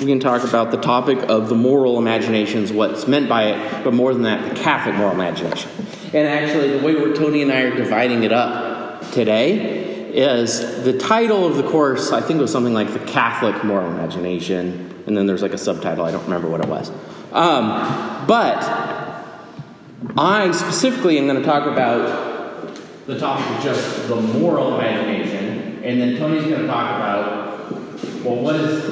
we can talk about the topic of the moral imaginations, what's meant by it, but more than that, the Catholic moral imagination. And actually, the way we're Tony and I are dividing it up today is the title of the course, I think it was something like the Catholic moral imagination, and then there's like a subtitle, I don't remember what it was. Um, but I specifically am going to talk about the topic of just the moral imagination, and then Tony's going to talk about, well, what is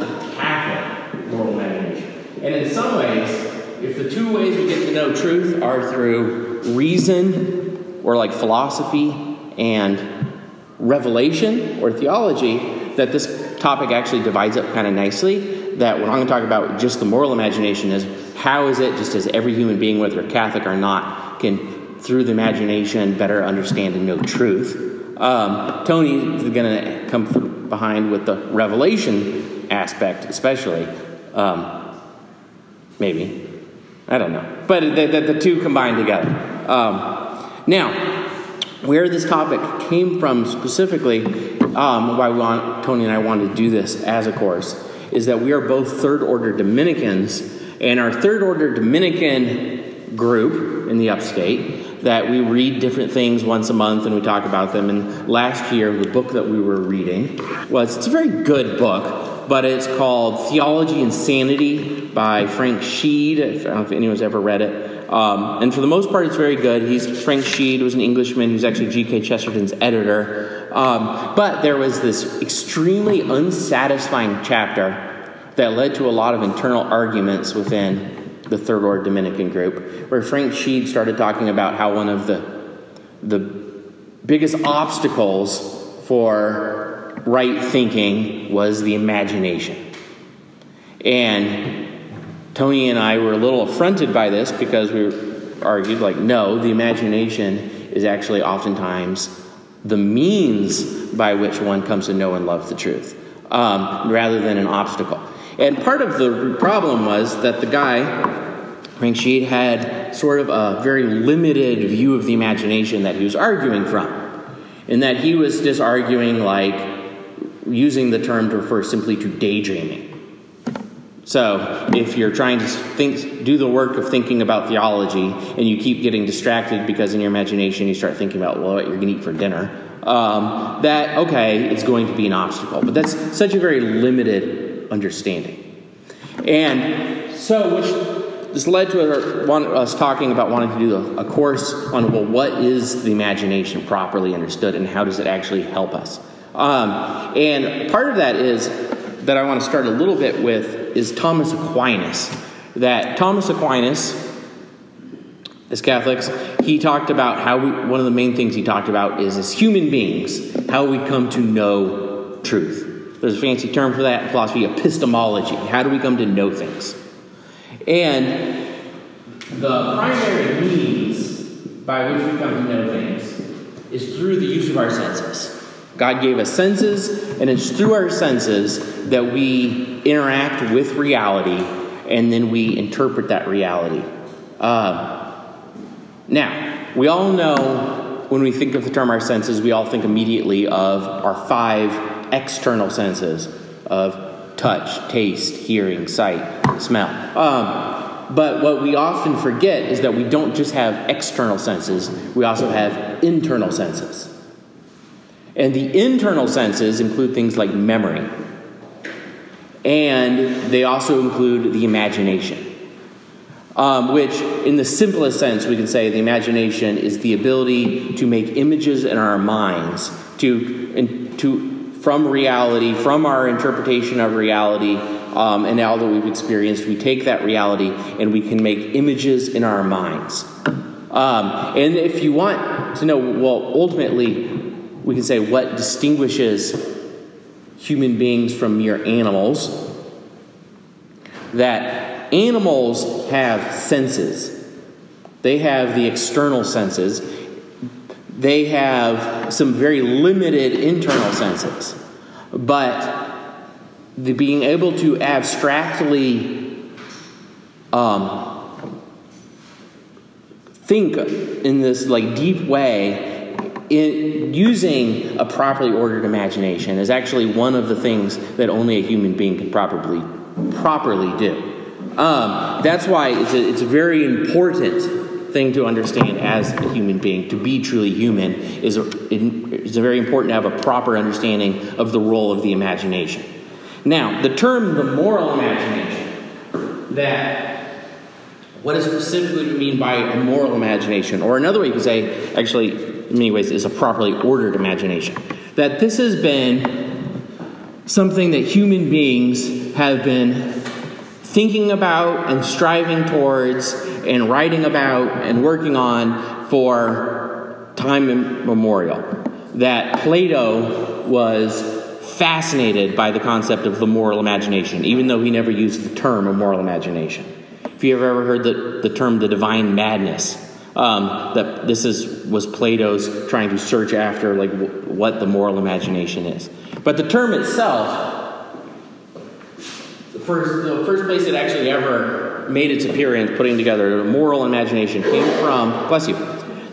moral? And in some ways, if the two ways we get to know truth are through reason, or like philosophy, and revelation, or theology, that this topic actually divides up kind of nicely. That what I'm going to talk about, just the moral imagination, is how is it, just as every human being, whether Catholic or not, can, through the imagination, better understand and know truth? Um, Tony is going to come behind with the revelation aspect, especially. Um, maybe. I don't know. But the, the, the two combined together. Um, now, where this topic came from specifically, um, why want, Tony and I wanted to do this as a course, is that we are both third order Dominicans and our third order Dominican group in the upstate, that we read different things once a month and we talk about them. And last year, the book that we were reading was, it's a very good book, but it's called Theology and Sanity by Frank Sheed. I don't know if anyone's ever read it. Um, and for the most part, it's very good. He's Frank Sheed was an Englishman who's actually G.K. Chesterton's editor. Um, but there was this extremely unsatisfying chapter that led to a lot of internal arguments within the Third Order Dominican group, where Frank Sheed started talking about how one of the, the biggest obstacles for right thinking was the imagination. And Tony and I were a little affronted by this because we argued, like, no, the imagination is actually oftentimes the means by which one comes to know and love the truth, um, rather than an obstacle. And part of the problem was that the guy, Frank Sheed, had sort of a very limited view of the imagination that he was arguing from. In that he was just arguing like using the term to refer simply to daydreaming. So, if you're trying to think, do the work of thinking about theology, and you keep getting distracted because in your imagination you start thinking about well, what you're going to eat for dinner, um, that okay, it's going to be an obstacle. But that's such a very limited understanding. And so, which this led to us talking about wanting to do a course on, well, what is the imagination properly understood and how does it actually help us? Um, and part of that is that I want to start a little bit with is Thomas Aquinas. That Thomas Aquinas, as Catholics, he talked about how we, one of the main things he talked about is as human beings, how we come to know truth. There's a fancy term for that in philosophy epistemology. How do we come to know things? And the primary means by which we come to know things is through the use of our senses. God gave us senses, and it's through our senses that we interact with reality and then we interpret that reality. Uh, now, we all know when we think of the term our senses, we all think immediately of our five external senses of touch, taste, hearing, sight, smell. Um, but what we often forget is that we don't just have external senses, we also have internal senses. And the internal senses include things like memory, and they also include the imagination. Um, which, in the simplest sense, we can say the imagination is the ability to make images in our minds, to, in, to from reality, from our interpretation of reality, um, and now that we've experienced, we take that reality and we can make images in our minds. Um, and if you want to know, well, ultimately, we can say what distinguishes human beings from mere animals, that animals have senses. They have the external senses, they have some very limited internal senses. But the being able to abstractly um, think in this like deep way in, using a properly ordered imagination is actually one of the things that only a human being can properly properly do. Um, that's why it's a, it's a very important thing to understand as a human being. To be truly human is a, it's very important to have a proper understanding of the role of the imagination. Now, the term the moral imagination, that what does specifically mean by a moral imagination? Or another way you could say, actually, in many ways, is a properly ordered imagination. That this has been something that human beings have been thinking about and striving towards and writing about and working on for time immemorial. That Plato was fascinated by the concept of the moral imagination, even though he never used the term a moral imagination. If you have ever heard the, the term the divine madness, um, that this is was Plato's trying to search after like w- what the moral imagination is. But the term itself, the first the first place it actually ever made its appearance, putting together the moral imagination, came from bless you,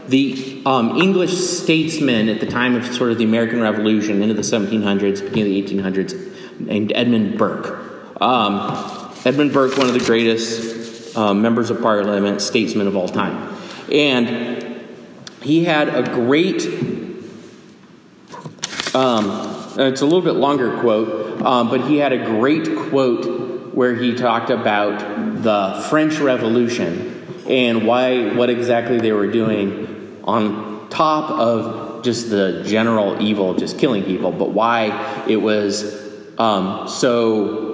the um, English statesman at the time of sort of the American Revolution into the 1700s, beginning of the 1800s, named Edmund Burke. Um, Edmund Burke, one of the greatest um, members of Parliament, statesmen of all time, and he had a great. Um, it's a little bit longer quote, um, but he had a great quote where he talked about the French Revolution and why, what exactly they were doing on top of just the general evil just killing people, but why it was um, so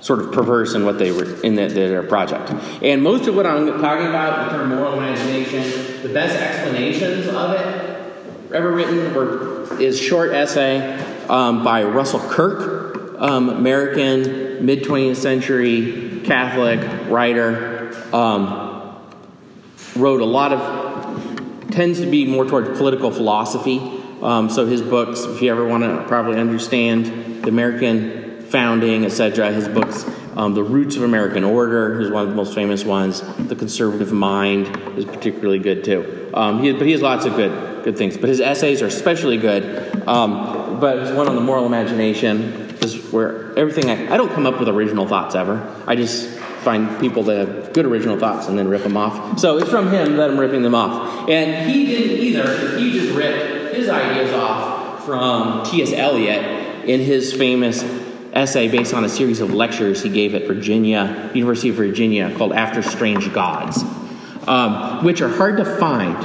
sort of perverse in what they were in the, their project. And most of what I'm talking about, the term moral imagination, the best explanations of it ever written were, is short essay um, by Russell Kirk, um, American mid 20th century Catholic writer. Um, wrote a lot of tends to be more towards political philosophy. Um, so his books, if you ever want to probably understand the American founding, etc., his books, um, The Roots of American Order is one of the most famous ones. The Conservative Mind is particularly good too. Um, he, but he has lots of good good things. But his essays are especially good. Um, but there's one on the moral imagination, is where everything I, I don't come up with original thoughts ever. I just find people that have good original thoughts and then rip them off. So it's from him that I'm ripping them off. And he didn't either. He just ripped his ideas off from T.S. Eliot in his famous essay based on a series of lectures he gave at Virginia, University of Virginia, called After Strange Gods, um, which are hard to find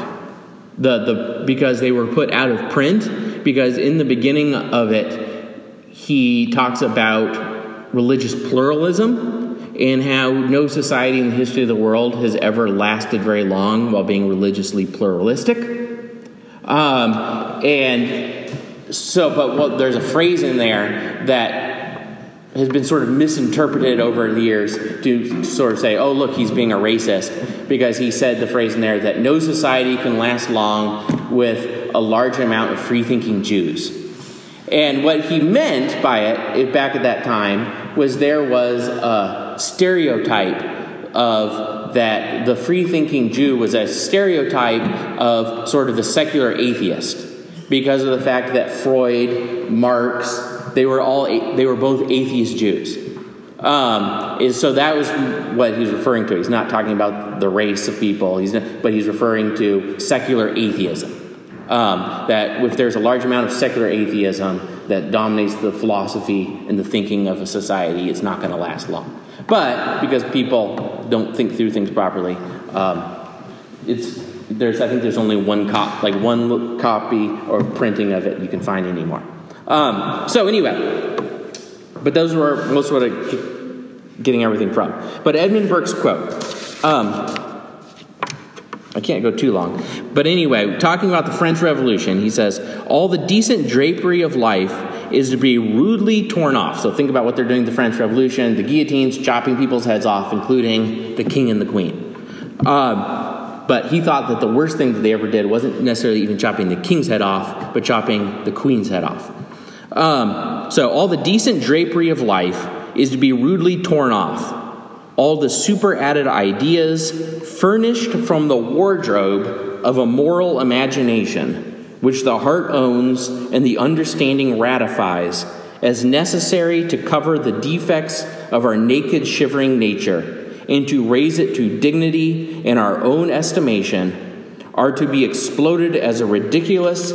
the, the, because they were put out of print. Because in the beginning of it, he talks about religious pluralism and how no society in the history of the world has ever lasted very long while being religiously pluralistic. Um, and so, but what, there's a phrase in there that has been sort of misinterpreted over the years to sort of say, oh, look, he's being a racist, because he said the phrase in there that no society can last long with a large amount of free thinking Jews. And what he meant by it back at that time was there was a stereotype of that the free thinking Jew was a stereotype of sort of the secular atheist because of the fact that Freud, Marx, they were all they were both atheist Jews. Um, is, so that was what he's referring to. He's not talking about the race of people, he's not, but he's referring to secular atheism. Um, that if there's a large amount of secular atheism that dominates the philosophy and the thinking of a society, it's not going to last long. But because people don't think through things properly, um, it's there's I think there's only one cop like one copy or printing of it you can find anymore. Um, so anyway, but those were most what I'm getting everything from. But Edmund Burke's quote. Um, I can't go too long. But anyway, talking about the French Revolution, he says, All the decent drapery of life is to be rudely torn off. So think about what they're doing the French Revolution the guillotines chopping people's heads off, including the king and the queen. Um, but he thought that the worst thing that they ever did wasn't necessarily even chopping the king's head off, but chopping the queen's head off. Um, so all the decent drapery of life is to be rudely torn off. All the superadded ideas furnished from the wardrobe of a moral imagination, which the heart owns and the understanding ratifies, as necessary to cover the defects of our naked, shivering nature and to raise it to dignity in our own estimation are to be exploded as a ridiculous,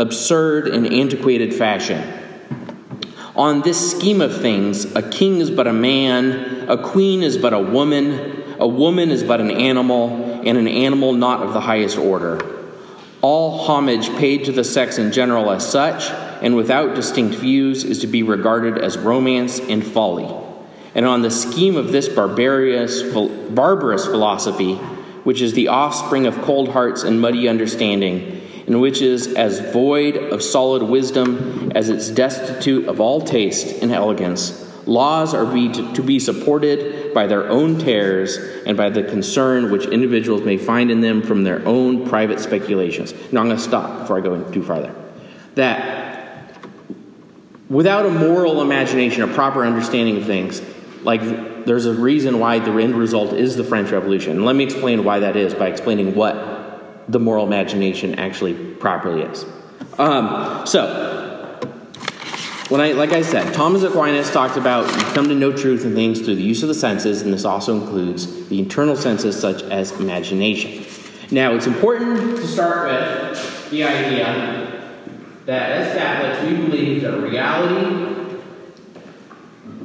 absurd, and antiquated fashion. On this scheme of things, a king is but a man, a queen is but a woman, a woman is but an animal, and an animal not of the highest order. All homage paid to the sex in general as such, and without distinct views, is to be regarded as romance and folly. And on the scheme of this barbarous, barbarous philosophy, which is the offspring of cold hearts and muddy understanding, and which is as void of solid wisdom as it's destitute of all taste and elegance, laws are be to, to be supported by their own terrors and by the concern which individuals may find in them from their own private speculations. Now, I'm going to stop before I go too farther. That without a moral imagination, a proper understanding of things, like there's a reason why the end result is the French Revolution. And let me explain why that is by explaining what the moral imagination actually properly is. Um, so, when I, like I said, Thomas Aquinas talked about you come to know truth and things through the use of the senses, and this also includes the internal senses such as imagination. Now, it's important to start with the idea that as Catholics, we believe that reality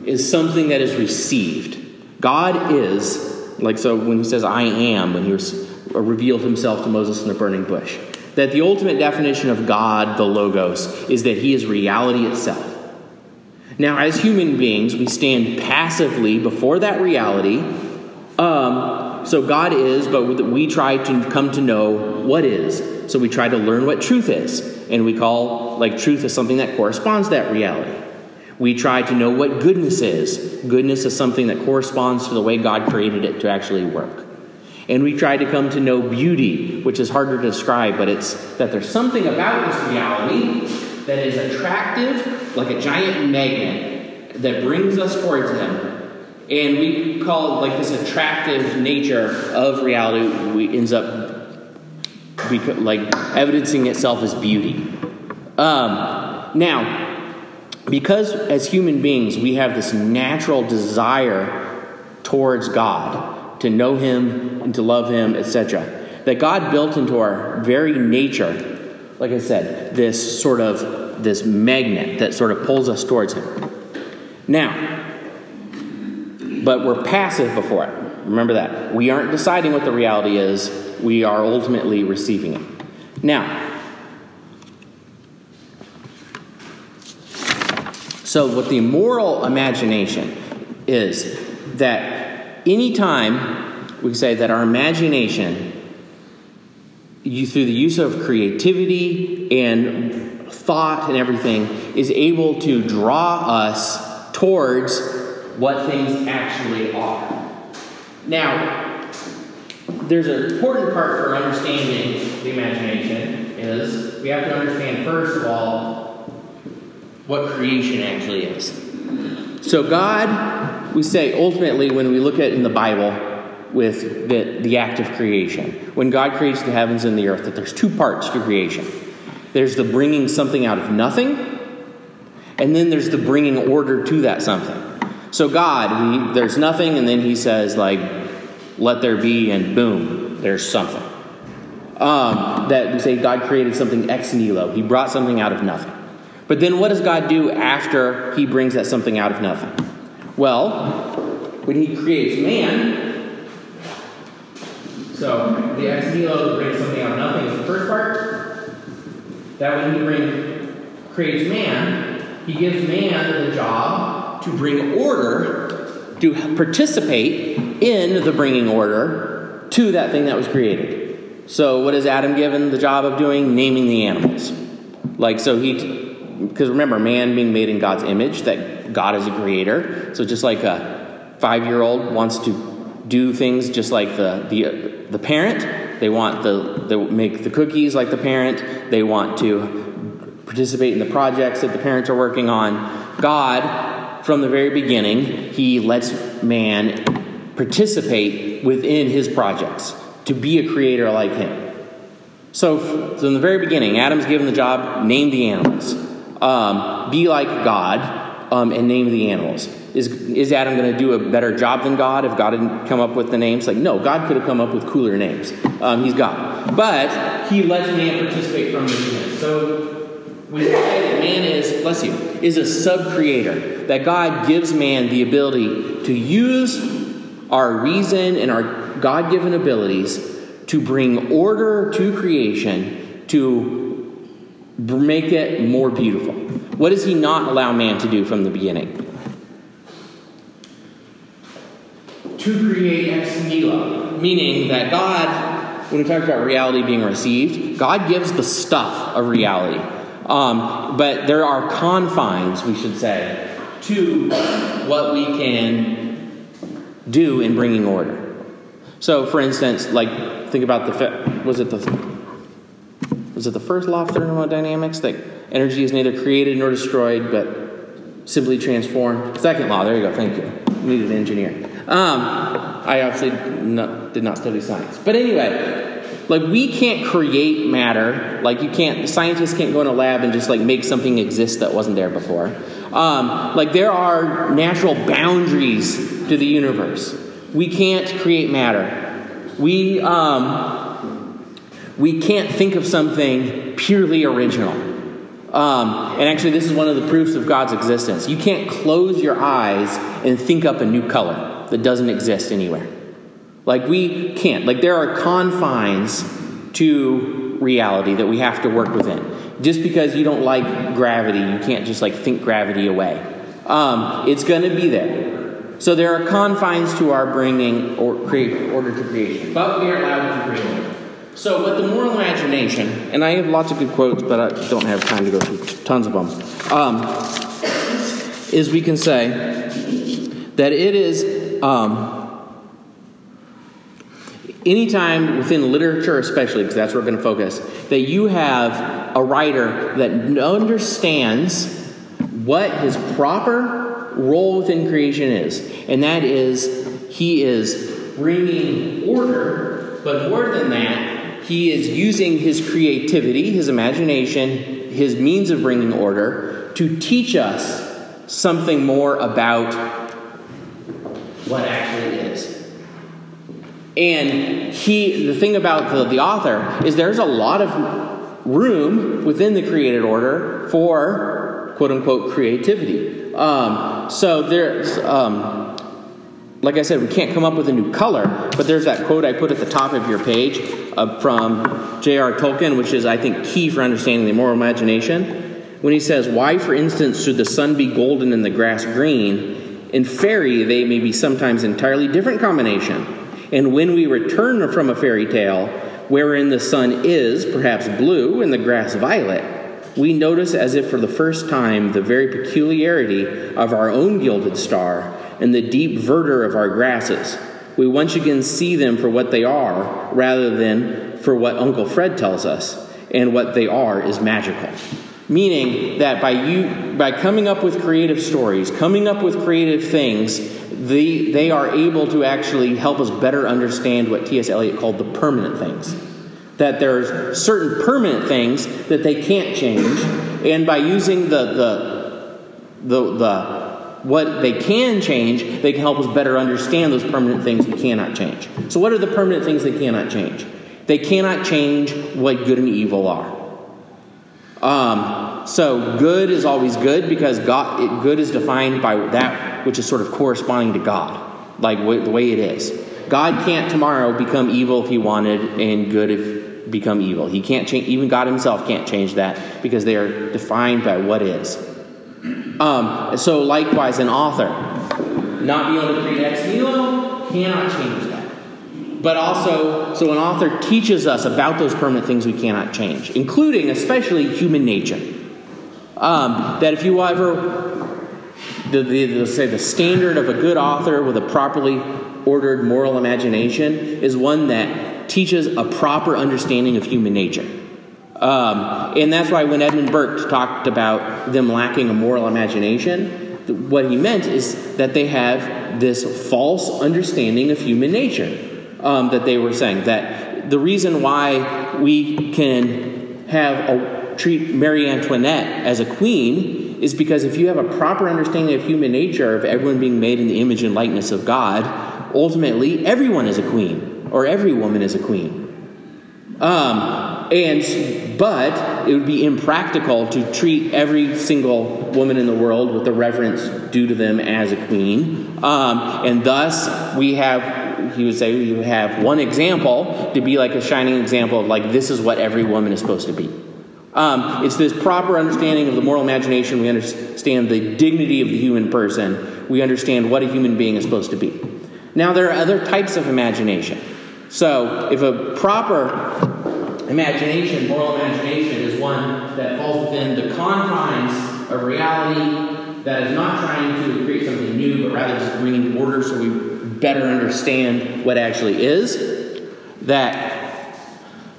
is something that is received. God is, like so when he says, I am, when he was, revealed himself to Moses in the burning bush, that the ultimate definition of God, the Logos, is that he is reality itself. Now, as human beings, we stand passively before that reality. Um, so God is, but we try to come to know what is. So we try to learn what truth is. And we call, like, truth is something that corresponds to that reality. We try to know what goodness is. Goodness is something that corresponds to the way God created it to actually work. And we try to come to know beauty, which is harder to describe, but it's that there's something about this reality that is attractive, like a giant magnet, that brings us towards Him. And we call like this attractive nature of reality we ends up like evidencing itself as beauty. Um, now, because as human beings we have this natural desire towards God to know Him and to love Him, etc., that God built into our very nature like I said, this sort of this magnet that sort of pulls us towards him. Now, but we're passive before it. Remember that. We aren't deciding what the reality is, we are ultimately receiving it. Now, so what the moral imagination is that anytime we say that our imagination you, through the use of creativity and thought and everything, is able to draw us towards what things actually are. Now, there's an important part for understanding the imagination is we have to understand first of all what creation actually is. So God, we say ultimately when we look at in the Bible, with the, the act of creation. When God creates the heavens and the earth, that there's two parts to creation there's the bringing something out of nothing, and then there's the bringing order to that something. So, God, he, there's nothing, and then He says, like, let there be, and boom, there's something. Um, that we say God created something ex nihilo. He brought something out of nothing. But then what does God do after He brings that something out of nothing? Well, when He creates man, so the ex nihilo brings something out of nothing is the first part. That when he bring, creates man, he gives man the job to bring order, to participate in the bringing order to that thing that was created. So what is Adam given the job of doing? Naming the animals. Like so he because remember, man being made in God's image, that God is a creator. So just like a five year old wants to do things just like the, the, the parent. They want the, they make the cookies like the parent. They want to participate in the projects that the parents are working on. God, from the very beginning, He lets man participate within His projects to be a creator like Him. So, so in the very beginning, Adam's given the job, name the animals. um, be like God um, and name the animals. Is, is Adam going to do a better job than God if God didn't come up with the names? Like, no, God could have come up with cooler names. Um, he's God. But he lets man participate from the beginning. So we say that man is, bless you, is a sub creator. That God gives man the ability to use our reason and our God given abilities to bring order to creation to make it more beautiful. What does he not allow man to do from the beginning? To create ex nihilo, meaning that God, when we talk about reality being received, God gives the stuff of reality. Um, but there are confines, we should say, to what we can do in bringing order. So, for instance, like think about the was it the was it the first law of thermodynamics that energy is neither created nor destroyed, but simply transformed? Second law. There you go. Thank you. I needed an engineer. Um, I obviously not, did not study science, but anyway, like we can't create matter. Like you can't. Scientists can't go in a lab and just like make something exist that wasn't there before. Um, like there are natural boundaries to the universe. We can't create matter. We, um, we can't think of something purely original. Um, and actually, this is one of the proofs of God's existence. You can't close your eyes and think up a new color that doesn't exist anywhere. Like, we can't. Like, there are confines to reality that we have to work within. Just because you don't like gravity, you can't just like think gravity away. Um, it's going to be there. So there are confines to our bringing or create order to creation, but we are allowed to create. So, what the moral imagination, and I have lots of good quotes, but I don't have time to go through tons of them, um, is we can say that it is um, anytime within literature, especially because that's where we're going to focus, that you have a writer that understands what his proper role within creation is, and that is he is bringing order, but more than that, he is using his creativity, his imagination, his means of bringing order to teach us something more about what actually is. And he, the thing about the, the author is there's a lot of room within the created order for quote unquote creativity. Um, so there's, um, like I said, we can't come up with a new color, but there's that quote I put at the top of your page uh, from J.R. Tolkien, which is, I think, key for understanding the moral imagination. When he says, Why, for instance, should the sun be golden and the grass green? In fairy, they may be sometimes entirely different combination. And when we return from a fairy tale, wherein the sun is perhaps blue and the grass violet, we notice as if for the first time the very peculiarity of our own gilded star and the deep verdure of our grasses. We once again see them for what they are rather than for what Uncle Fred tells us, and what they are is magical. Meaning that by you by coming up with creative stories, coming up with creative things, they, they are able to actually help us better understand what T.S. Eliot called the permanent things that there's certain permanent things that they can't change and by using the the the, the what they can change they can help us better understand those permanent things we cannot change so what are the permanent things they cannot change they cannot change what good and evil are um, so good is always good because god it, good is defined by that which is sort of corresponding to god like the way it is god can't tomorrow become evil if he wanted and good if become evil. He can't change, even God Himself can't change that because they are defined by what is. Um, so, likewise, an author, not being able to create ex nihilo, cannot change that. But also, so an author teaches us about those permanent things we cannot change, including, especially, human nature. Um, that if you ever, the, the, the, say, the standard of a good author with a properly ordered moral imagination is one that teaches a proper understanding of human nature. Um, and that's why when Edmund Burke talked about them lacking a moral imagination, what he meant is that they have this false understanding of human nature. Um, that they were saying that the reason why we can have a treat Marie Antoinette as a queen is because if you have a proper understanding of human nature, of everyone being made in the image and likeness of God, ultimately everyone is a queen, or every woman is a queen. Um, and but it would be impractical to treat every single woman in the world with the reverence due to them as a queen, um, and thus we have. He would say you have one example to be like a shining example of like this is what every woman is supposed to be. Um, it's this proper understanding of the moral imagination. We understand the dignity of the human person. We understand what a human being is supposed to be. Now, there are other types of imagination. So, if a proper imagination, moral imagination, is one that falls within the confines of reality, that is not trying to create something new, but rather just bringing order so we better understand what actually is, that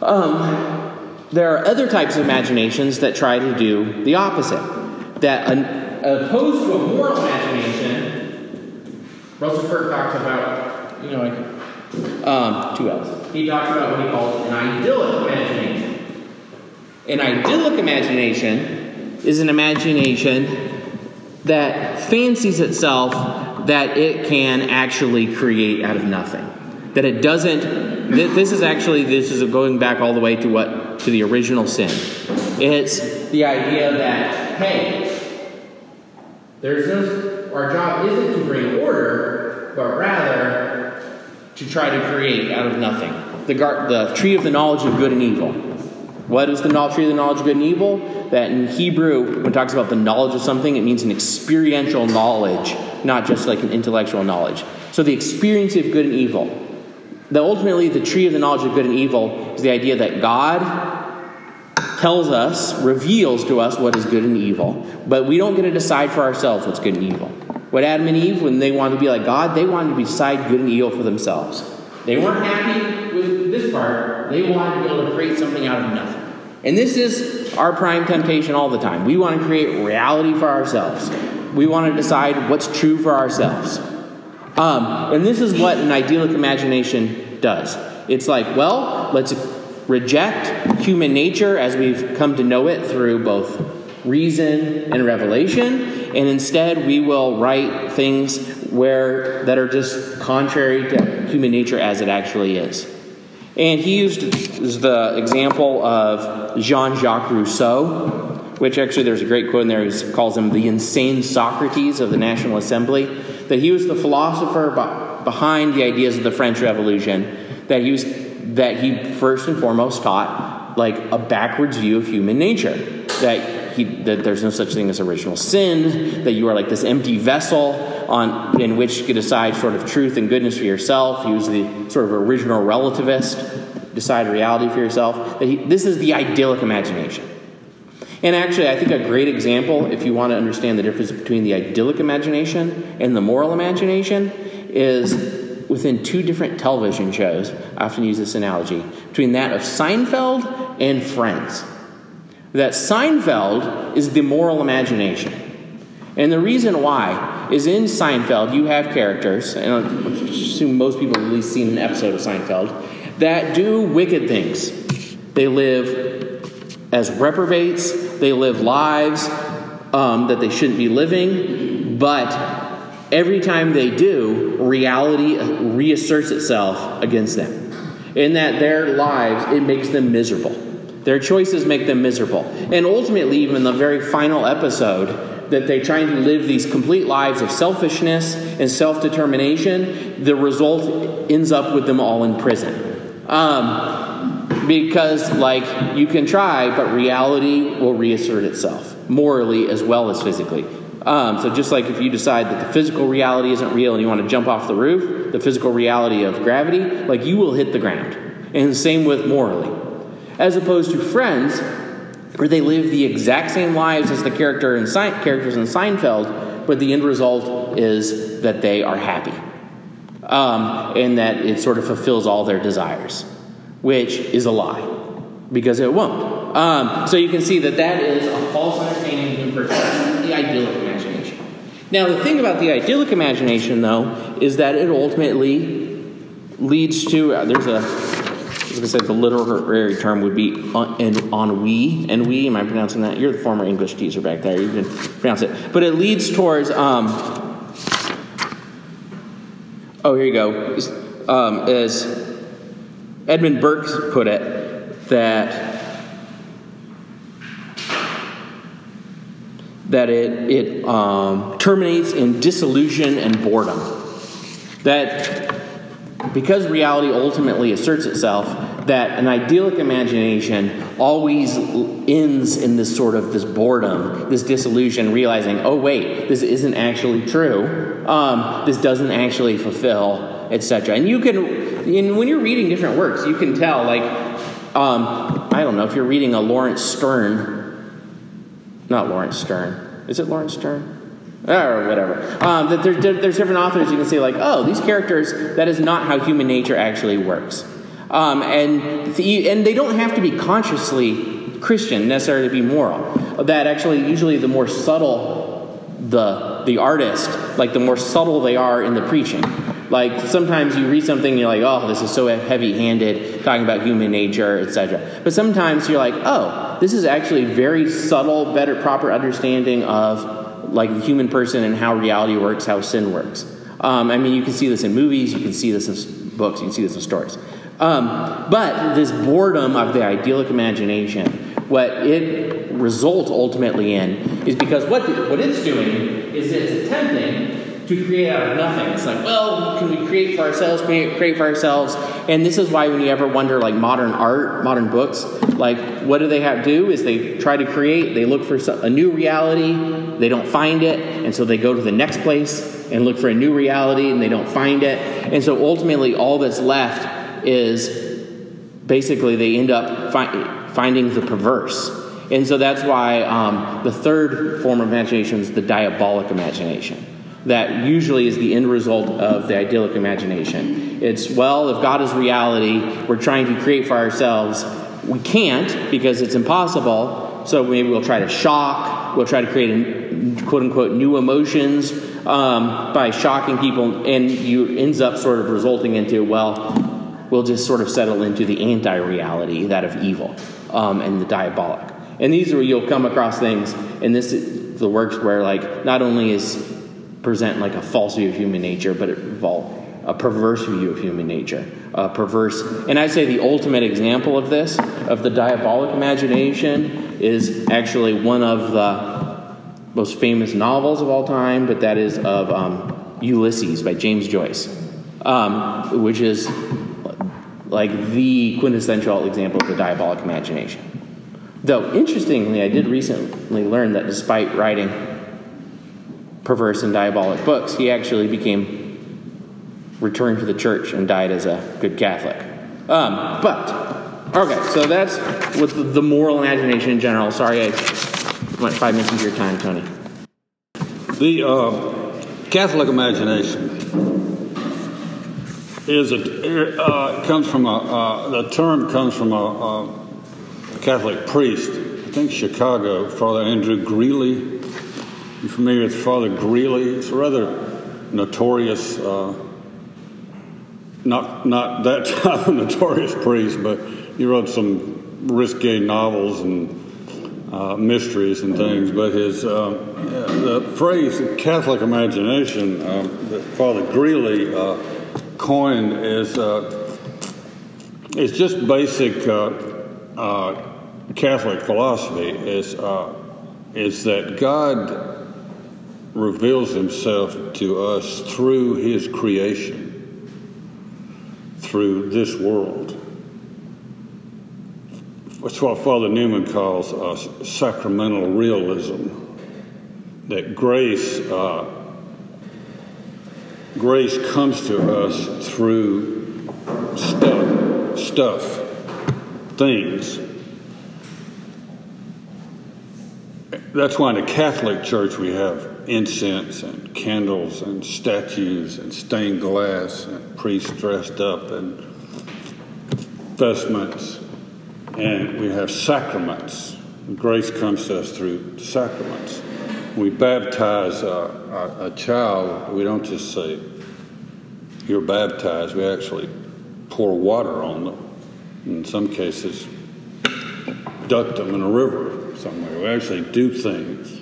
um, there are other types of imaginations that try to do the opposite. That an, opposed to a moral imagination, Russell Kirk talks about, you know, like um, two L's. He talks about what he calls an idyllic imagination. An idyllic imagination is an imagination that fancies itself that it can actually create out of nothing. That it doesn't. This is actually this is going back all the way to what to the original sin. It's the idea that hey, there's no. Our job isn't to bring order, but rather to try to create out of nothing. The, gar- the tree of the knowledge of good and evil. What is the tree of the knowledge of good and evil? That in Hebrew, when it talks about the knowledge of something, it means an experiential knowledge, not just like an intellectual knowledge. So the experience of good and evil. That ultimately, the tree of the knowledge of good and evil is the idea that God tells us, reveals to us what is good and evil, but we don't get to decide for ourselves what's good and evil. What Adam and Eve, when they wanted to be like God, they wanted to decide good and evil for themselves. They weren't happy part. They wanted to be able to create something out of nothing. And this is our prime temptation all the time. We want to create reality for ourselves. We want to decide what's true for ourselves. Um, and this is what an idyllic imagination does. It's like, well, let's reject human nature as we've come to know it through both reason and revelation and instead we will write things where that are just contrary to human nature as it actually is. And he used the example of Jean Jacques Rousseau, which actually there's a great quote in there. He calls him the insane Socrates of the National Assembly. That he was the philosopher behind the ideas of the French Revolution. That he was that he first and foremost taught like a backwards view of human nature. That he, that there's no such thing as original sin, that you are like this empty vessel on, in which you can decide sort of truth and goodness for yourself. He was the sort of original relativist, decide reality for yourself. He, this is the idyllic imagination. And actually, I think a great example, if you want to understand the difference between the idyllic imagination and the moral imagination, is within two different television shows. I often use this analogy between that of Seinfeld and Friends that Seinfeld is the moral imagination. And the reason why is in Seinfeld, you have characters, and I assume most people have at least seen an episode of Seinfeld, that do wicked things. They live as reprobates, they live lives um, that they shouldn't be living, but every time they do, reality reasserts itself against them. In that their lives, it makes them miserable. Their choices make them miserable. And ultimately, even in the very final episode, that they're trying to live these complete lives of selfishness and self determination, the result ends up with them all in prison. Um, because, like, you can try, but reality will reassert itself, morally as well as physically. Um, so, just like if you decide that the physical reality isn't real and you want to jump off the roof, the physical reality of gravity, like, you will hit the ground. And same with morally as opposed to Friends, where they live the exact same lives as the character in Se- characters in Seinfeld, but the end result is that they are happy, um, and that it sort of fulfills all their desires, which is a lie, because it won't. Um, so you can see that that is a false understanding of the idyllic imagination. Now, the thing about the idyllic imagination, though, is that it ultimately leads to uh, there's a going to say the literary term would be ennui. Ennui, am I pronouncing that? You're the former English teacher back there. You can pronounce it. But it leads towards. Um, oh, here you go. Um, as Edmund Burke put it, that that it, it um, terminates in disillusion and boredom. That because reality ultimately asserts itself, that an idyllic imagination always ends in this sort of this boredom, this disillusion, realizing, oh wait, this isn't actually true. Um, this doesn't actually fulfill, etc. And you can, when you're reading different works, you can tell, like, um, I don't know, if you're reading a Laurence Sterne, not Lawrence Stern. Is it Lawrence Stern? Or whatever. Um, that there, there's different authors you can say, like, oh, these characters, that is not how human nature actually works. Um, and, the, and they don't have to be consciously Christian necessarily to be moral. That actually, usually, the more subtle the, the artist, like the more subtle they are in the preaching. Like sometimes you read something and you're like, oh, this is so heavy handed, talking about human nature, etc. But sometimes you're like, oh, this is actually very subtle, better, proper understanding of like the human person and how reality works, how sin works. Um, I mean, you can see this in movies, you can see this in books, you can see this in stories. Um, but this boredom of the idyllic imagination, what it results ultimately in is because what, what it's doing is it's attempting to create out of nothing. It's like, well, can we create for ourselves, create, create for ourselves? And this is why when you ever wonder, like modern art, modern books, like what do they have to do? Is they try to create, they look for a new reality, they don't find it, and so they go to the next place and look for a new reality, and they don't find it. And so ultimately, all that's left is basically they end up fi- finding the perverse. And so that's why um, the third form of imagination is the diabolic imagination that usually is the end result of the idyllic imagination. It's, well, if God is reality, we're trying to create for ourselves. We can't because it's impossible, so maybe we'll try to shock, we'll try to create quote unquote new emotions um, by shocking people, and you ends up sort of resulting into, well, we'll just sort of settle into the anti reality, that of evil um, and the diabolic. And these are where you'll come across things, and this is the works where, like, not only is present like a false view of human nature, but it involve a perverse view of human nature. A perverse, and I'd say the ultimate example of this, of the diabolic imagination, is actually one of the most famous novels of all time, but that is of um, Ulysses by James Joyce, um, which is like the quintessential example of the diabolic imagination. Though, interestingly, I did recently learn that despite writing perverse and diabolic books, he actually became returned to the church and died as a good Catholic. Um, but okay, so that's with the moral imagination in general. Sorry, I went five minutes into your time, Tony. The uh, Catholic imagination is a uh, comes from a uh, the term comes from a, a Catholic priest. I think Chicago, Father Andrew Greeley you familiar with Father Greeley? It's rather notorious, uh, not not that type of notorious priest, but he wrote some risque novels and uh, mysteries and things. But his uh, the phrase "Catholic imagination" um, that Father Greeley uh, coined is uh, is just basic uh, Catholic philosophy. Is is that God reveals himself to us through his creation, through this world. That's what Father Newman calls uh, sacramental realism. That grace, uh, grace comes to us through stuff, stuff, things That's why in the Catholic Church we have incense and candles and statues and stained glass and priests dressed up and vestments. And we have sacraments. Grace comes to us through sacraments. We baptize a, a, a child, we don't just say, You're baptized. We actually pour water on them In some cases, duct them in a river somewhere. We actually do things.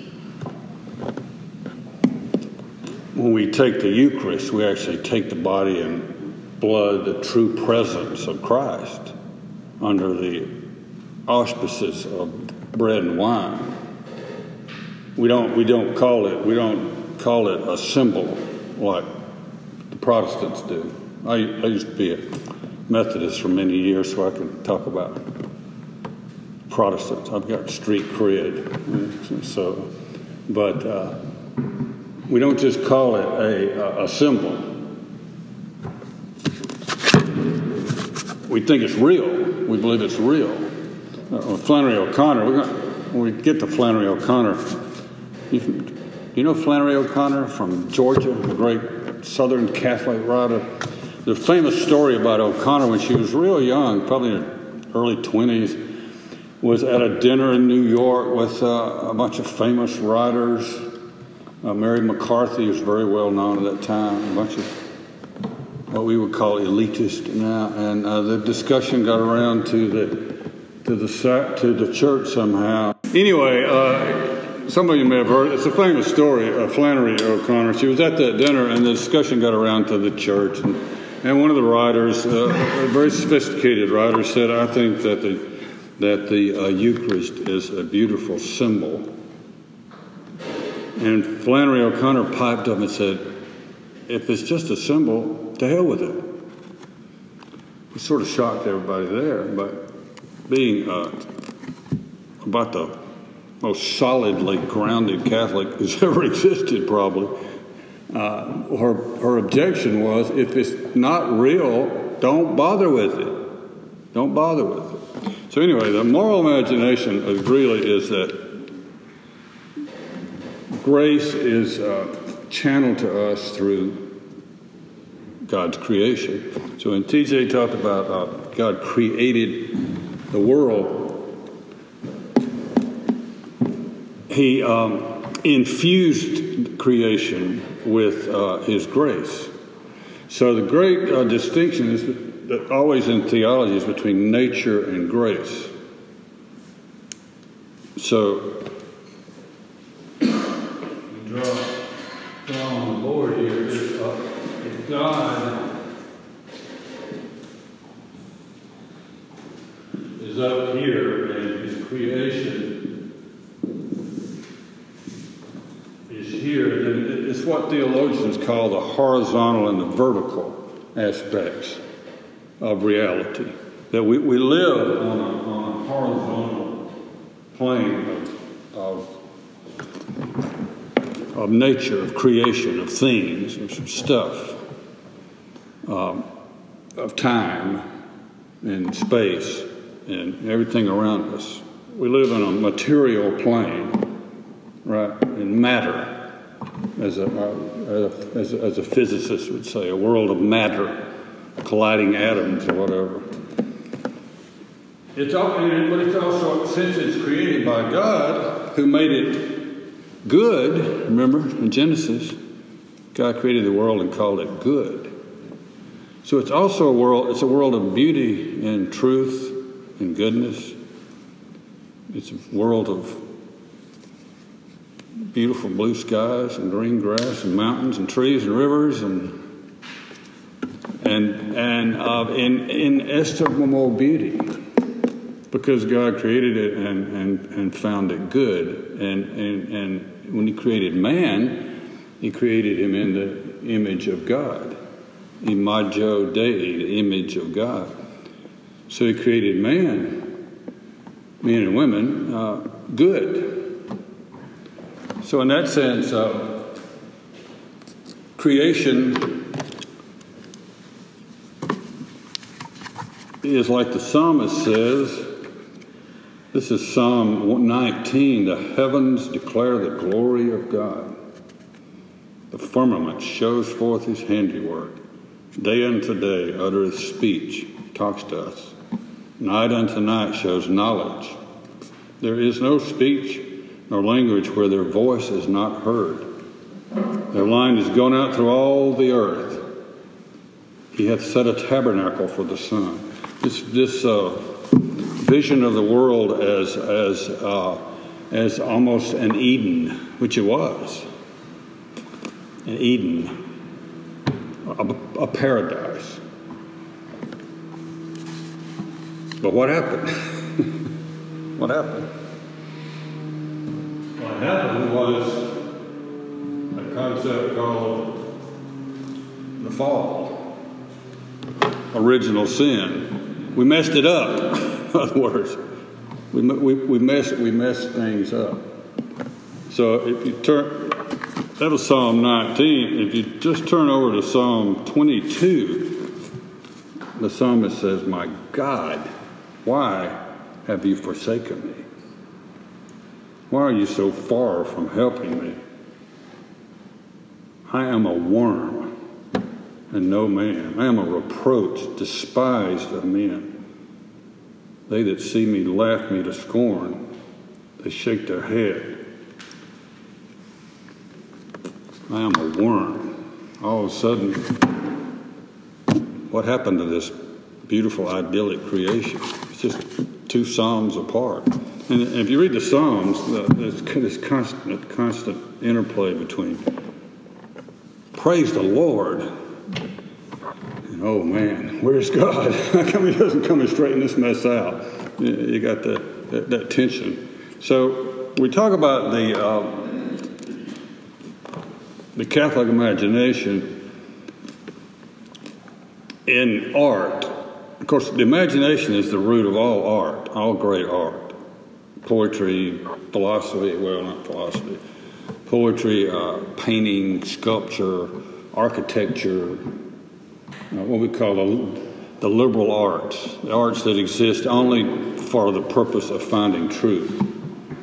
When we take the Eucharist, we actually take the body and blood, the true presence of Christ, under the auspices of bread and wine. We don't, we don't call it, we don't call it a symbol like the Protestants do. I, I used to be a Methodist for many years, so I can talk about Protestants. I've got street cred. So, but uh, we don't just call it a, a symbol. We think it's real. We believe it's real. Uh, Flannery O'Connor, gonna, when we get to Flannery O'Connor, you, know Flannery O'Connor from Georgia, the great Southern Catholic writer? The famous story about O'Connor when she was real young, probably in her early 20s, was at a dinner in New York with uh, a bunch of famous writers. Uh, Mary McCarthy was very well known at that time, a bunch of what we would call elitist now, and uh, the discussion got around to the to the to the church somehow. Anyway, uh, some of you may have heard. It's a famous story of Flannery O'Connor. She was at that dinner, and the discussion got around to the church, and, and one of the writers, uh, a very sophisticated writer, said, "I think that the that the uh, Eucharist is a beautiful symbol." And Flannery O'Connor piped up and said, "If it's just a symbol, to hell with it." It sort of shocked everybody there, but being uh, about the most solidly grounded Catholic who's ever existed, probably. Uh, her, her objection was if it's not real, don't bother with it. Don't bother with it. So, anyway, the moral imagination really is that grace is uh, channeled to us through God's creation. So, when TJ talked about uh, God created the world, he um, infused creation with uh, his grace. So the great uh, distinction is that always in theology is between nature and grace. So draw, draw on the board here is uh, if God is up here and his creation is here, what theologians call the horizontal and the vertical aspects of reality. That we, we live on a, on a horizontal plane of, of, of, nature, of creation, of things, of stuff, um, of time and space and everything around us. We live in a material plane, right, in matter as a, uh, as, a, as a physicist would say, a world of matter, colliding atoms or whatever. It's all, but it's also, since it's created by God, who made it good, remember in Genesis, God created the world and called it good. So it's also a world, it's a world of beauty and truth and goodness. It's a world of beautiful blue skies and green grass and mountains and trees and rivers and and and uh, in inestimable beauty. Because God created it and, and, and found it good. And, and and when he created man he created him in the image of God. Imago Dei the image of God. So he created man men and women uh, good so, in that sense, uh, creation is like the psalmist says. This is Psalm 19 The heavens declare the glory of God, the firmament shows forth his handiwork. Day unto day uttereth speech, talks to us. Night unto night shows knowledge. There is no speech nor language where their voice is not heard. Their line is gone out through all the earth. He hath set a tabernacle for the sun. this this uh, vision of the world as as uh, as almost an Eden, which it was, an Eden, a, a paradise. But what happened? what happened? What happened was a concept called the fall, original sin. We messed it up, in other words. We, we, we, messed, we messed things up. So if you turn, that was Psalm 19. If you just turn over to Psalm 22, the psalmist says, My God, why have you forsaken me? Why are you so far from helping me? I am a worm and no man. I am a reproach, despised of men. They that see me laugh me to scorn. They shake their head. I am a worm. All of a sudden, what happened to this beautiful, idyllic creation? It's just two Psalms apart. And if you read the Psalms, there's this constant, constant interplay between praise the Lord and oh man, where's God? How come He doesn't come and straighten this mess out? You got that, that, that tension. So we talk about the uh, the Catholic imagination in art. Of course, the imagination is the root of all art, all great art. Poetry, philosophy, well, not philosophy, poetry, uh, painting, sculpture, architecture, uh, what we call the, the liberal arts, the arts that exist only for the purpose of finding truth,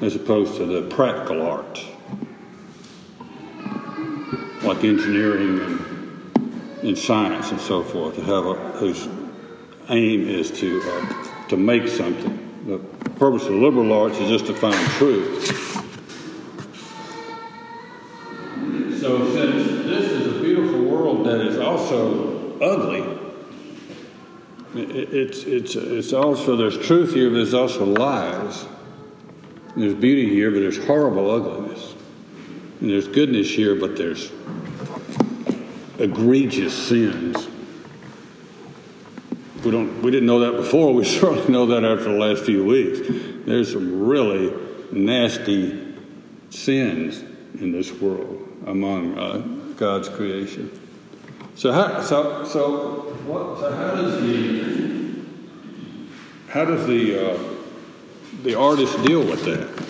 as opposed to the practical arts, like engineering and, and science and so forth, to have a, whose aim is to, uh, to make something. The purpose of liberal arts is just to find truth. So, since this is a beautiful world that is also ugly, it's, it's, it's also, there's truth here, but there's also lies. And there's beauty here, but there's horrible ugliness. And there's goodness here, but there's egregious sins. We, don't, we didn't know that before. We certainly know that after the last few weeks. There's some really nasty sins in this world among uh, God's creation. So how, so, so, what, so how does the how does the uh, the artist deal with that?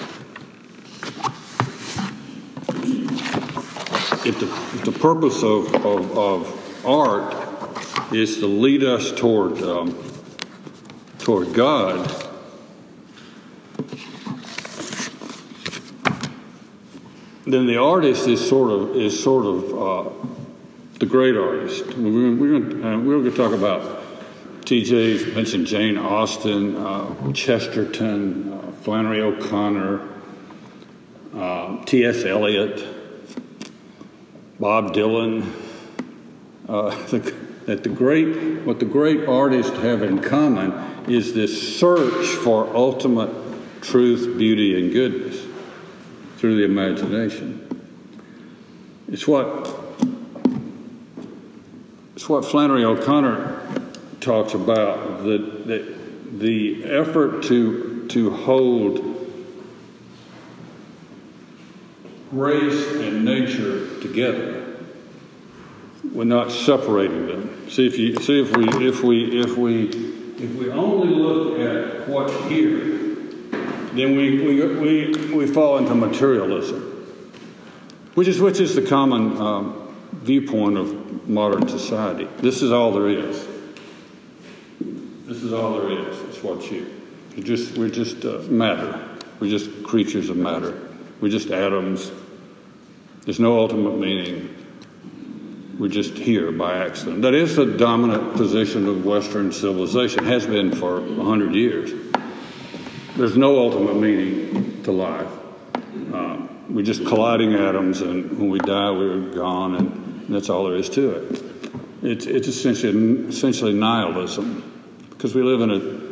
If the, if the purpose of, of, of art is to lead us toward um, toward God, then the artist is sort of is sort of uh, the great artist. We're, we're going uh, we're to talk about TJ's mentioned Jane Austen, uh, Chesterton, uh, Flannery O'Connor, uh, T.S. Eliot, Bob Dylan. Uh, the, that the great what the great artists have in common is this search for ultimate truth, beauty, and goodness through the imagination. It's what it's what Flannery O'Connor talks about the, the, the effort to, to hold grace and nature together. We're not separating them. See if you see if we if we if we if we only look at what's here, then we we, we, we fall into materialism, which is which is the common um, viewpoint of modern society. This is all there is. This is all there is. It's what you. you just we're just uh, matter. We're just creatures of matter. We're just atoms. There's no ultimate meaning. We're just here by accident. That is the dominant position of Western civilization. Has been for a hundred years. There's no ultimate meaning to life. Uh, we're just colliding atoms, and when we die, we're gone, and that's all there is to it. It's, it's essentially, essentially nihilism because we live in a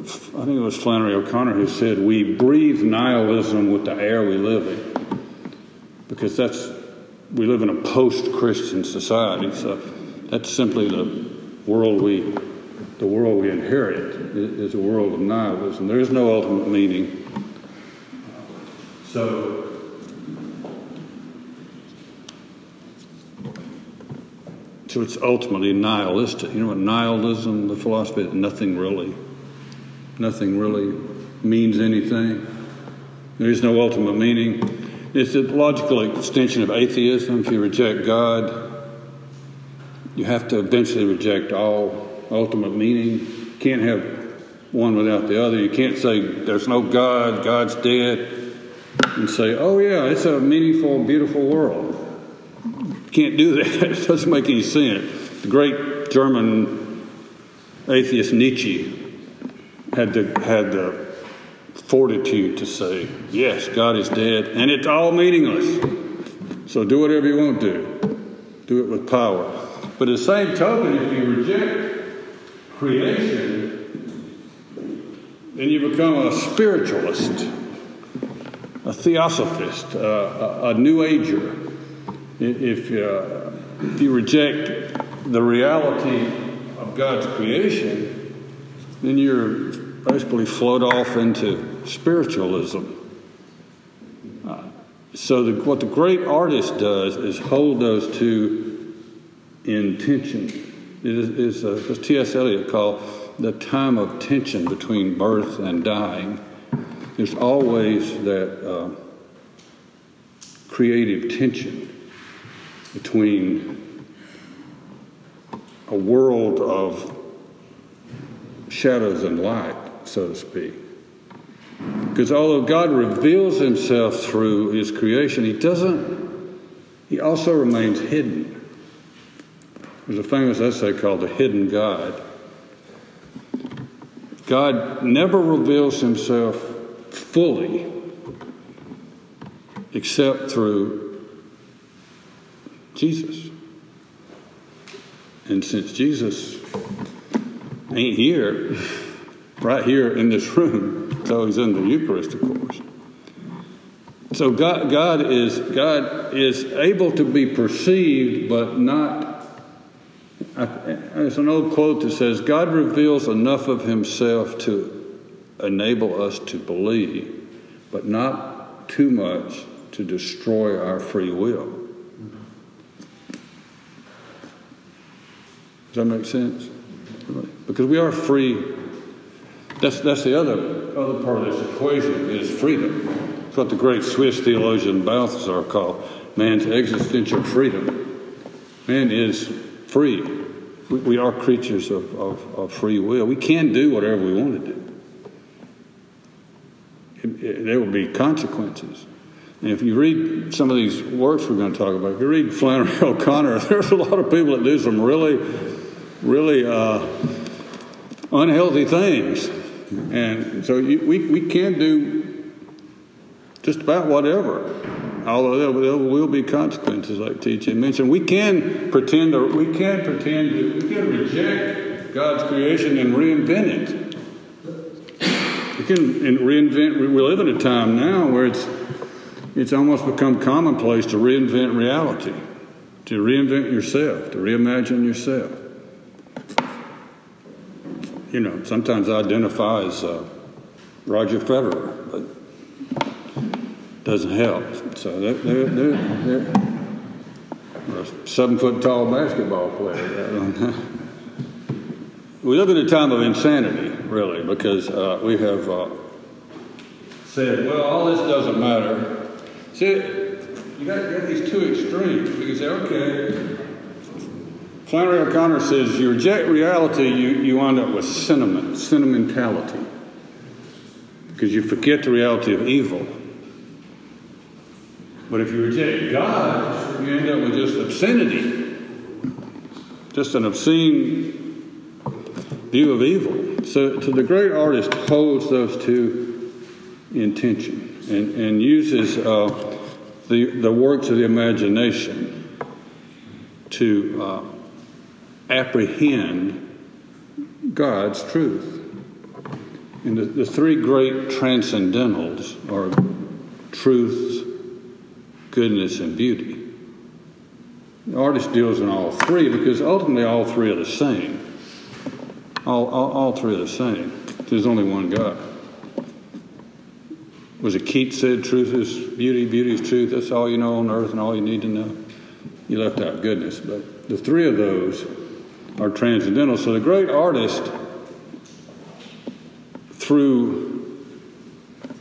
I think it was Flannery O'Connor who said, We breathe nihilism with the air we live in. Because that's, we live in a post Christian society, so that's simply the world we, the world we inherit is a world of nihilism. There is no ultimate meaning. So, so it's ultimately nihilistic. You know what nihilism, the philosophy, nothing really nothing really means anything. There is no ultimate meaning. It's a logical extension of atheism. If you reject God, you have to eventually reject all ultimate meaning. You can't have one without the other. You can't say there's no God, God's dead, and say, oh, yeah, it's a meaningful, beautiful world. You can't do that. It doesn't make any sense. The great German atheist Nietzsche had the, had the fortitude to say, yes, God is dead, and it's all meaningless. So do whatever you want to do. Do it with power. But at the same token, if you reject creation, then you become a spiritualist, a theosophist, uh, a, a, new ager. If, uh, if you reject the reality of God's creation, then you're basically float off into spiritualism. Uh, so, the, what the great artist does is hold those two in tension. It is, is uh, as T.S. Eliot called the time of tension between birth and dying. There's always that uh, creative tension between a world of shadows and light so to speak. Because although God reveals himself through his creation, he doesn't, he also remains hidden. There's a famous essay called The Hidden God. God never reveals himself fully except through Jesus. And since Jesus ain't here, right here in this room. So he's in the Eucharist, of course. So God, God is God is able to be perceived, but not. There's an old quote that says, "God reveals enough of Himself to enable us to believe, but not too much to destroy our free will." Does that make sense? Because we are free that's, that's the other, other part of this equation is freedom. It's what the great Swiss theologian Balthasar called man's existential freedom. Man is free. We, we are creatures of, of, of, free will. We can do whatever we want to do. It, it, there will be consequences. And if you read some of these works we're going to talk about, if you read Flannery O'Connor, there's a lot of people that do some really, really uh, unhealthy things and so you, we, we can do just about whatever, although there, there will be consequences, like TJ mentioned. We can pretend, or we can pretend, to, we can reject God's creation and reinvent it. We can reinvent. We live in a time now where it's it's almost become commonplace to reinvent reality, to reinvent yourself, to reimagine yourself you know, sometimes I identify as uh, Roger Federer, but doesn't help. So they're, they're, they're, they're a seven foot tall basketball player. we live in a time of insanity, really, because uh, we have uh, said, well, all this doesn't matter. See, you got, you got these two extremes. You can say, okay, Flannery O'Connor says, you reject reality, you, you wind up with sentiment, sentimentality, because you forget the reality of evil. But if you reject God, you end up with just obscenity, just an obscene view of evil. So, so the great artist holds those two in tension and, and uses uh, the, the works of the imagination to uh, apprehend God's truth. And the, the three great transcendentals are truth, goodness, and beauty. The artist deals in all three because ultimately all three are the same. All, all, all three are the same. There's only one God. Was it Keats said, truth is beauty, beauty is truth, that's all you know on earth and all you need to know? You left out goodness, but the three of those are transcendental. So the great artist, through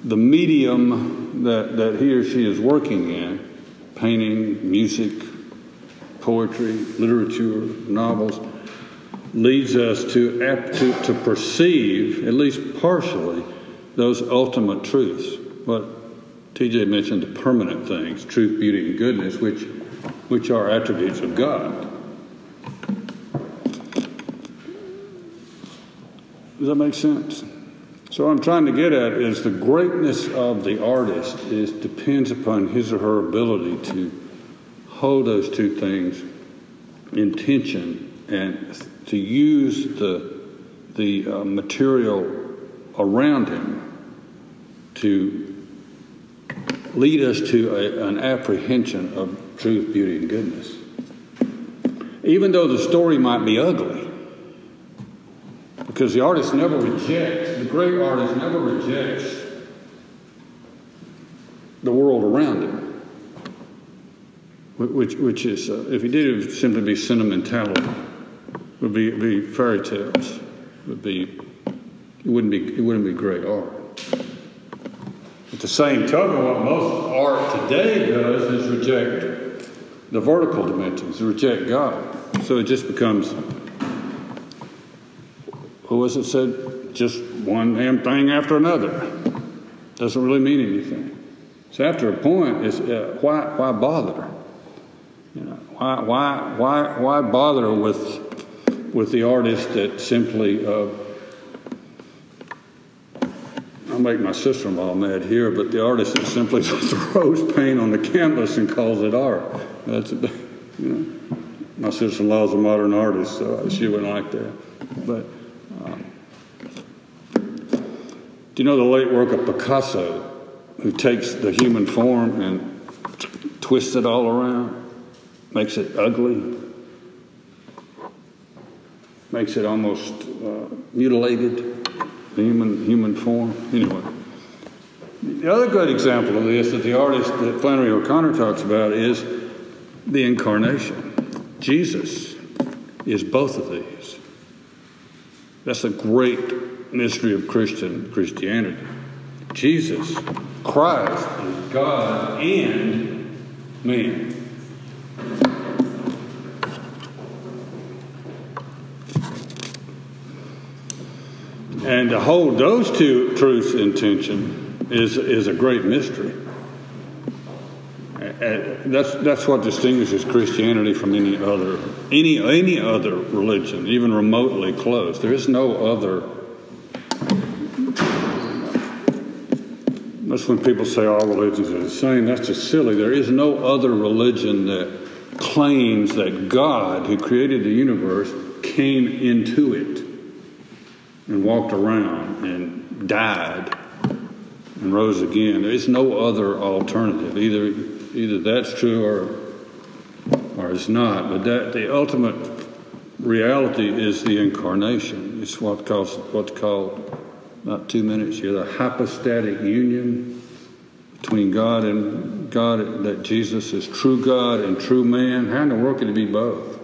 the medium that, that he or she is working in, painting, music, poetry, literature, novels, leads us to, to, to perceive, at least partially, those ultimate truths. What TJ mentioned, the permanent things, truth, beauty, and goodness, which, which are attributes of God. Does that make sense? So what I'm trying to get at is the greatness of the artist is depends upon his or her ability to hold those two things in tension and to use the the uh, material around him to lead us to a, an apprehension of truth, beauty, and goodness. Even though the story might be ugly, because the artist never rejects, the great artist never rejects the world around him. Which, which is, uh, if he did, it would simply be sentimentality, it would be, be fairy tales, it would be, it wouldn't be, it wouldn't be great art. At the same token, what most art today does is reject the vertical dimensions, reject God. So it just becomes who was it said? Just one damn thing after another. Doesn't really mean anything. So after a point, is uh, why why bother? You know, why why why why bother with with the artist that simply uh, I'll make my sister-in-law mad here, but the artist that simply throws paint on the canvas and calls it art. That's you know, my sister-in-law is a modern artist, so she wouldn't like that. But do you know the late work of Picasso, who takes the human form and twists it all around, makes it ugly, makes it almost uh, mutilated, the human human form. Anyway, the other good example of this that the artist that Flannery O'Connor talks about is the incarnation. Jesus is both of these. That's a great mystery of Christian Christianity. Jesus Christ is God and man. And to hold those two truths in tension is, is a great mystery. And that's, that's what distinguishes Christianity from any other, any, any other religion, even remotely close. There is no other. That's when people say all religions are the same. That's just silly. There is no other religion that claims that God, who created the universe, came into it and walked around and died and rose again. There is no other alternative. Either either that's true or or it's not. But that the ultimate reality is the incarnation. It's what calls what's called about two minutes here the hypostatic union between God and God that Jesus is true God and true man. How in the world could it be both?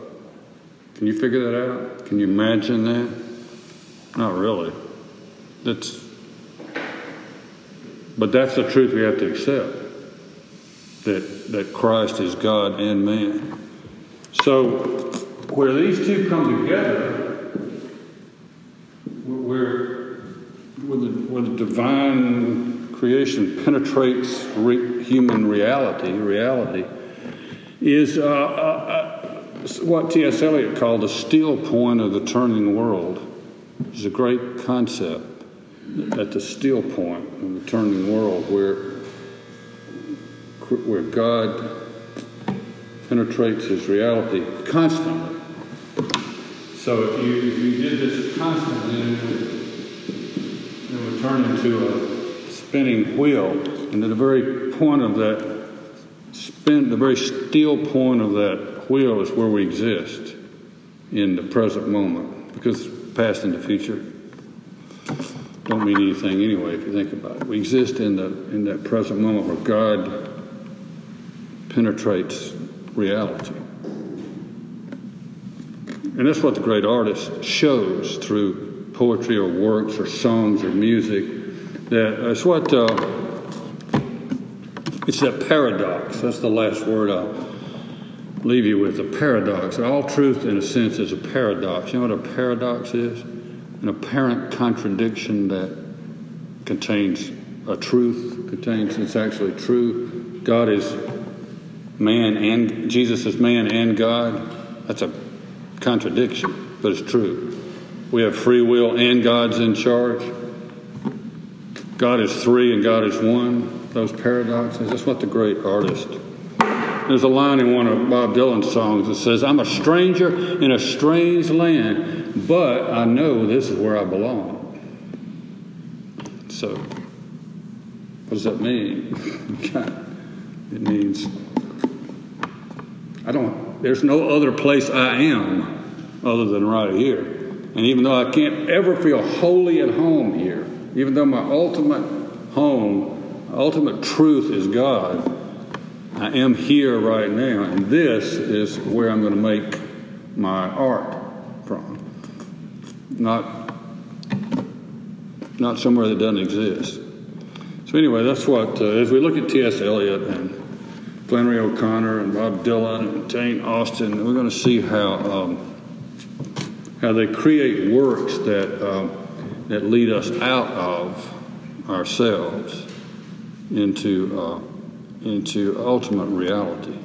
Can you figure that out? Can you imagine that? Not really. That's but that's the truth we have to accept that, that Christ is God and man. So, where these two come together, where, where, the, where the divine creation penetrates re, human reality, reality, is uh, uh, uh, what T.S. Eliot called the still point of the turning world. It's a great concept at the still point of the turning world where where God penetrates his reality constantly. So if you, if you did this constantly, turn into a spinning wheel. And at the very point of that spin, the very still point of that wheel is where we exist in the present moment. Because past and the future don't mean anything anyway if you think about it. We exist in the in that present moment where God penetrates reality. And that's what the great artist shows through poetry or works or songs or music. That it's what uh, it's that paradox. That's the last word I'll leave you with. A paradox. All truth, in a sense, is a paradox. You know what a paradox is? An apparent contradiction that contains a truth. Contains it's actually true. God is man and Jesus is man and God. That's a contradiction, but it's true. We have free will and God's in charge. God is three and God is one. Those paradoxes. That's what the great artist. There's a line in one of Bob Dylan's songs that says, I'm a stranger in a strange land, but I know this is where I belong. So, what does that mean? it means I don't, there's no other place I am other than right here. And even though I can't ever feel wholly at home here, even though my ultimate home, ultimate truth is God, I am here right now. And this is where I'm going to make my art from. Not, not somewhere that doesn't exist. So, anyway, that's what, uh, as we look at T.S. Eliot and Flannery O'Connor and Bob Dylan and Jane Austen. We're going to see how um, how they create works that um, that lead us out of ourselves into uh, into ultimate reality.